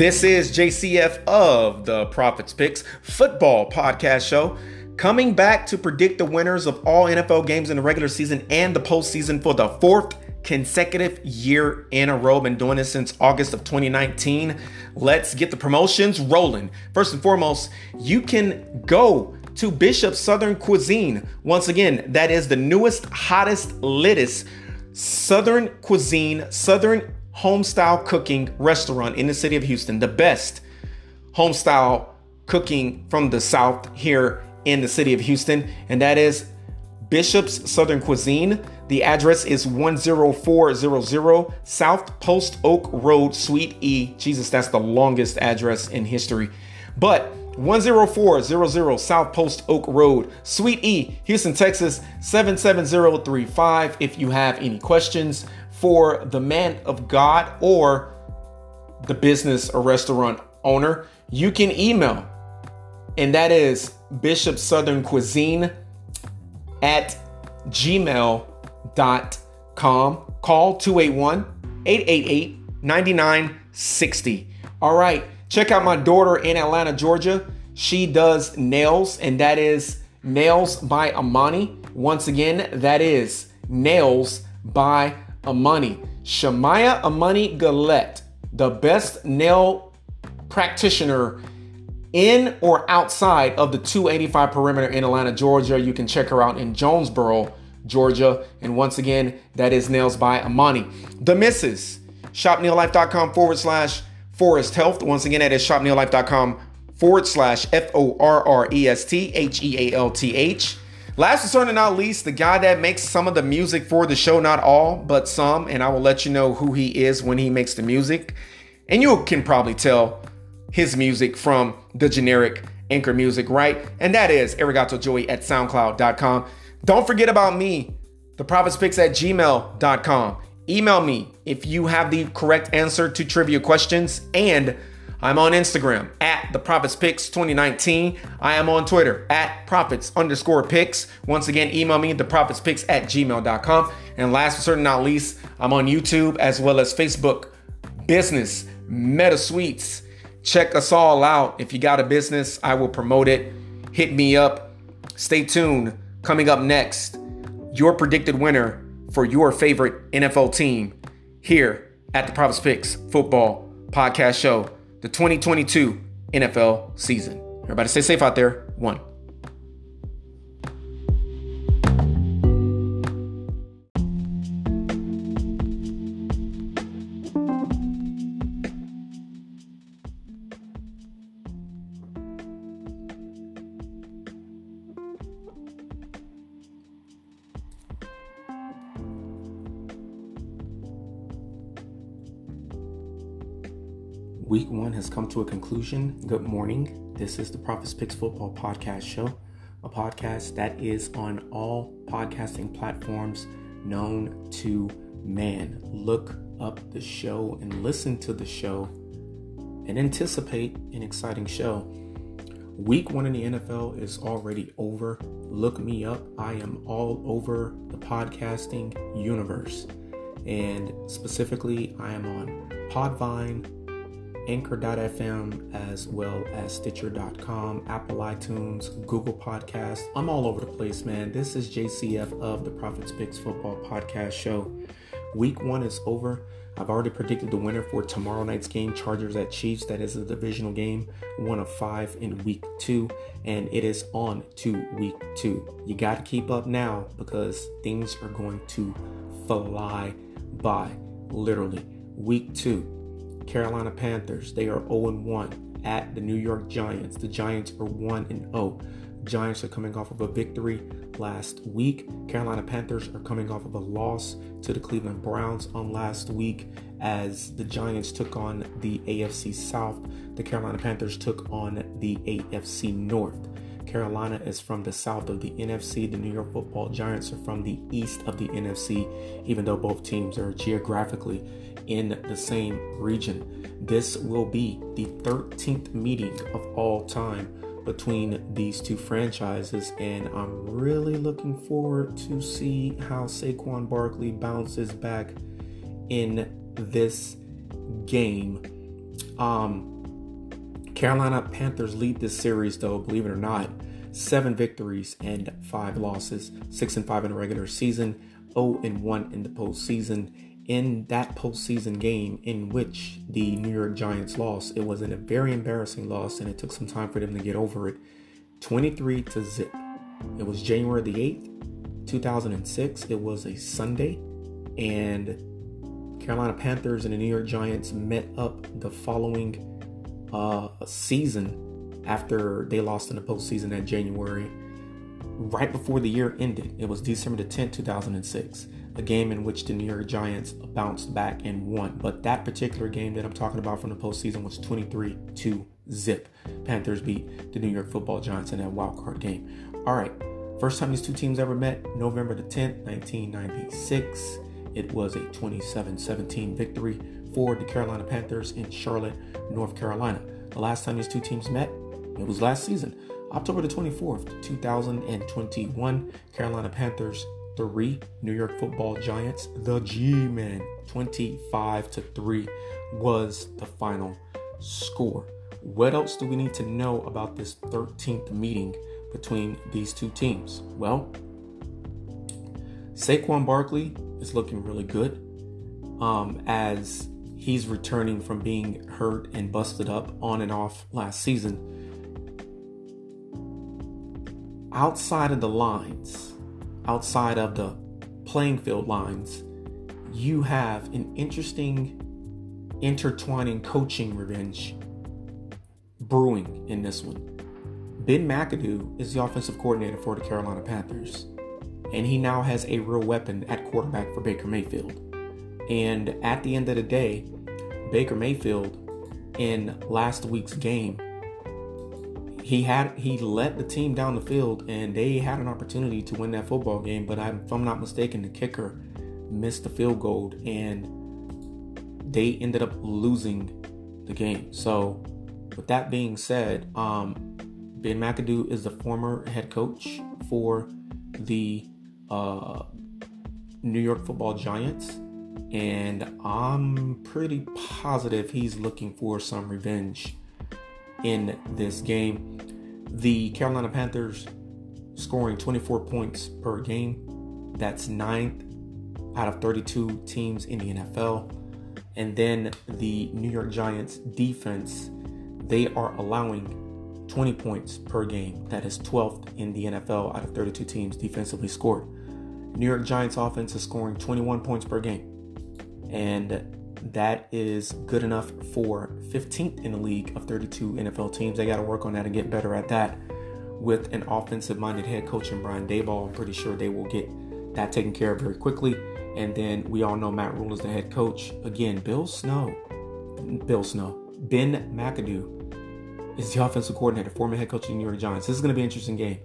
This is JCF of the Prophets Picks Football Podcast Show, coming back to predict the winners of all NFL games in the regular season and the postseason for the fourth consecutive year in a row. Been doing this since August of 2019. Let's get the promotions rolling. First and foremost, you can go to Bishop Southern Cuisine. Once again, that is the newest, hottest, littest Southern cuisine, Southern homestyle cooking restaurant in the city of Houston. The best homestyle cooking from the South here in the city of Houston, and that is Bishop's Southern Cuisine. The address is 10400 South Post Oak Road, Suite E. Jesus, that's the longest address in history. But 10400 South Post Oak Road, Suite E, Houston, Texas 77035. If you have any questions for the man of God or the business or restaurant owner, you can email, and that is Bishop Southern Cuisine at gmail.com. Call 281 888 9960. All right. Check out my daughter in Atlanta, Georgia. She does nails, and that is Nails by Amani. Once again, that is Nails by Amani. Shamaya Amani Galette, the best nail practitioner in or outside of the 285 perimeter in Atlanta, Georgia. You can check her out in Jonesboro, Georgia. And once again, that is Nails by Amani. The Misses, shopneolife.com forward slash Forrest Health. Once again, that is shopneolife.com forward slash F O R R E S T H E A L T H. Last but certainly not least, the guy that makes some of the music for the show, not all, but some, and I will let you know who he is when he makes the music. And you can probably tell his music from the generic anchor music, right? And that is Arigato Joey at SoundCloud.com. Don't forget about me, the Prophets Picks at gmail.com. Email me if you have the correct answer to trivia questions. And I'm on Instagram at the Prophets Picks 2019. I am on Twitter at Prophets underscore picks. Once again, email me the Prophets Picks at gmail.com. And last but certainly not least, I'm on YouTube as well as Facebook, business, Meta Suites. Check us all out. If you got a business, I will promote it. Hit me up. Stay tuned. Coming up next, your predicted winner for your favorite NFL team here at the Prophets Picks Football Podcast Show, the 2022 NFL season. Everybody stay safe out there. One. Week one has come to a conclusion. Good morning. This is the Prophets Picks Football Podcast Show, a podcast that is on all podcasting platforms known to man. Look up the show and listen to the show and anticipate an exciting show. Week one in the NFL is already over. Look me up. I am all over the podcasting universe. And specifically, I am on Podbean, Anchor.fm, as well as Stitcher.com, Apple iTunes, Google Podcasts. I'm all over the place, man. This is JCF of the Prophets Picks Football Podcast Show. Week one is over. I've already predicted the winner for tomorrow night's game, Chargers at Chiefs. That is a divisional game, one of five in week two, and it is on to week two. You got to keep up now because things are going to fly by, literally. Week two, Carolina Panthers, they are 0 1 at the New York Giants. The Giants are 1 0. Giants are coming off of a victory last week. Carolina Panthers are coming off of a loss to the Cleveland Browns on last week as the Giants took on the AFC South. The Carolina Panthers took on the AFC North. Carolina is from the south of the NFC. The New York Football Giants are from the east of the NFC, even though both teams are geographically in the same region. This will be the 13th meeting of all time between these two franchises, and I'm really looking forward to see how Saquon Barkley bounces back in this game Um, Carolina Panthers lead this series, though, believe it or not, seven victories and five losses, six and five in the regular season, 0 and 1 in the postseason. In that postseason game in which the New York Giants lost, it was a very embarrassing loss and it took some time for them to get over it. 23 to zip. It was January the 8th, 2006. It was a Sunday, and Carolina Panthers and the New York Giants met up the following uh, season after they lost in the postseason that January. Right before the year ended, it was December the 10th, 2006, a game in which the New York Giants bounced back and won. But that particular game that I'm talking about from the postseason was 23 to zip. Panthers beat the New York Football Giants in that wild card game. All right, first time these two teams ever met, November the 10th, 1996. It was a 27 17 victory for the Carolina Panthers in Charlotte, North Carolina. The last time these two teams met, it was last season, October the 24th, 2021. Carolina Panthers 3, New York Football Giants, the G Men 25 to 3 was the final score. What else do we need to know about this 13th meeting between these two teams? Well, Saquon Barkley is looking really good um, as he's returning from being hurt and busted up on and off last season. Outside of the lines, outside of the playing field lines, you have an interesting intertwining coaching revenge brewing in this one. Ben McAdoo is the offensive coordinator for the Carolina Panthers, and he now has a real weapon at quarterback for Baker Mayfield. And at the end of the day, Baker Mayfield in last week's game, he had he led the team down the field and they had an opportunity to win that football game, but if I'm not mistaken, the kicker missed the field goal and they ended up losing the game. So with that being said, um, Ben McAdoo is the former head coach for the uh, New York Football Giants, and I'm pretty positive he's looking for some revenge in this game. The Carolina Panthers scoring 24 points per game. That's ninth out of 32 teams in the NFL. And then the New York Giants defense they are allowing 20 points per game. That is 12th in the NFL out of 32 teams defensively scored. New York Giants offense is scoring 21 points per game. And that is good enough for 15th in the league of 32 NFL teams. They got to work on that and get better at that. With an offensive minded head coach in Brian Daboll, I'm pretty sure they will get that taken care of very quickly. And then we all know Matt Rhule is the head coach. Again, Bill Snow, Bill Snow, Ben McAdoo is the offensive coordinator, former head coach of the New York Giants. This is going to be an interesting game.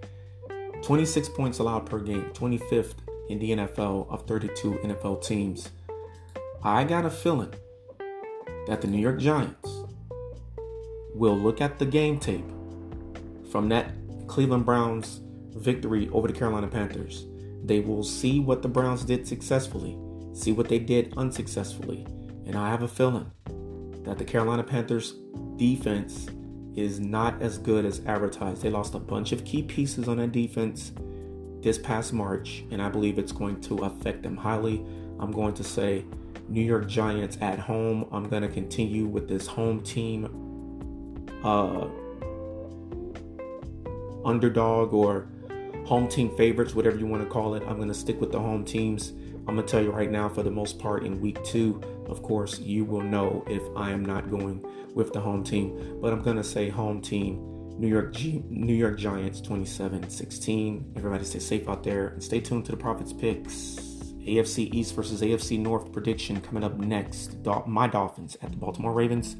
26 points allowed per game, 25th in the NFL of 32 NFL teams. I got a feeling that the New York Giants will look at the game tape from that Cleveland Browns victory over the Carolina Panthers. They will see what the Browns did successfully, see what they did unsuccessfully, and I have a feeling that the Carolina Panthers defense is not as good as advertised. They lost a bunch of key pieces on that defense this past March, and I believe it's going to affect them highly. I'm going to say New York Giants at home. I'm going to continue with this home team uh, underdog or home team favorites, whatever you want to call it. I'm going to stick with the home teams. I'm going to tell you right now, for the most part, in week two, of course, you will know if I am not going with the home team, but I'm gonna say home team. New York G- New York Giants 27-16. Everybody stay safe out there and stay tuned to the Prophets picks. AFC East versus AFC North prediction coming up next. Miami Dolphins at the Baltimore Ravens.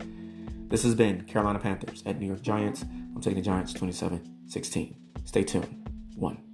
This has been Carolina Panthers at New York Giants. I'm taking the Giants 27-16. Stay tuned. One.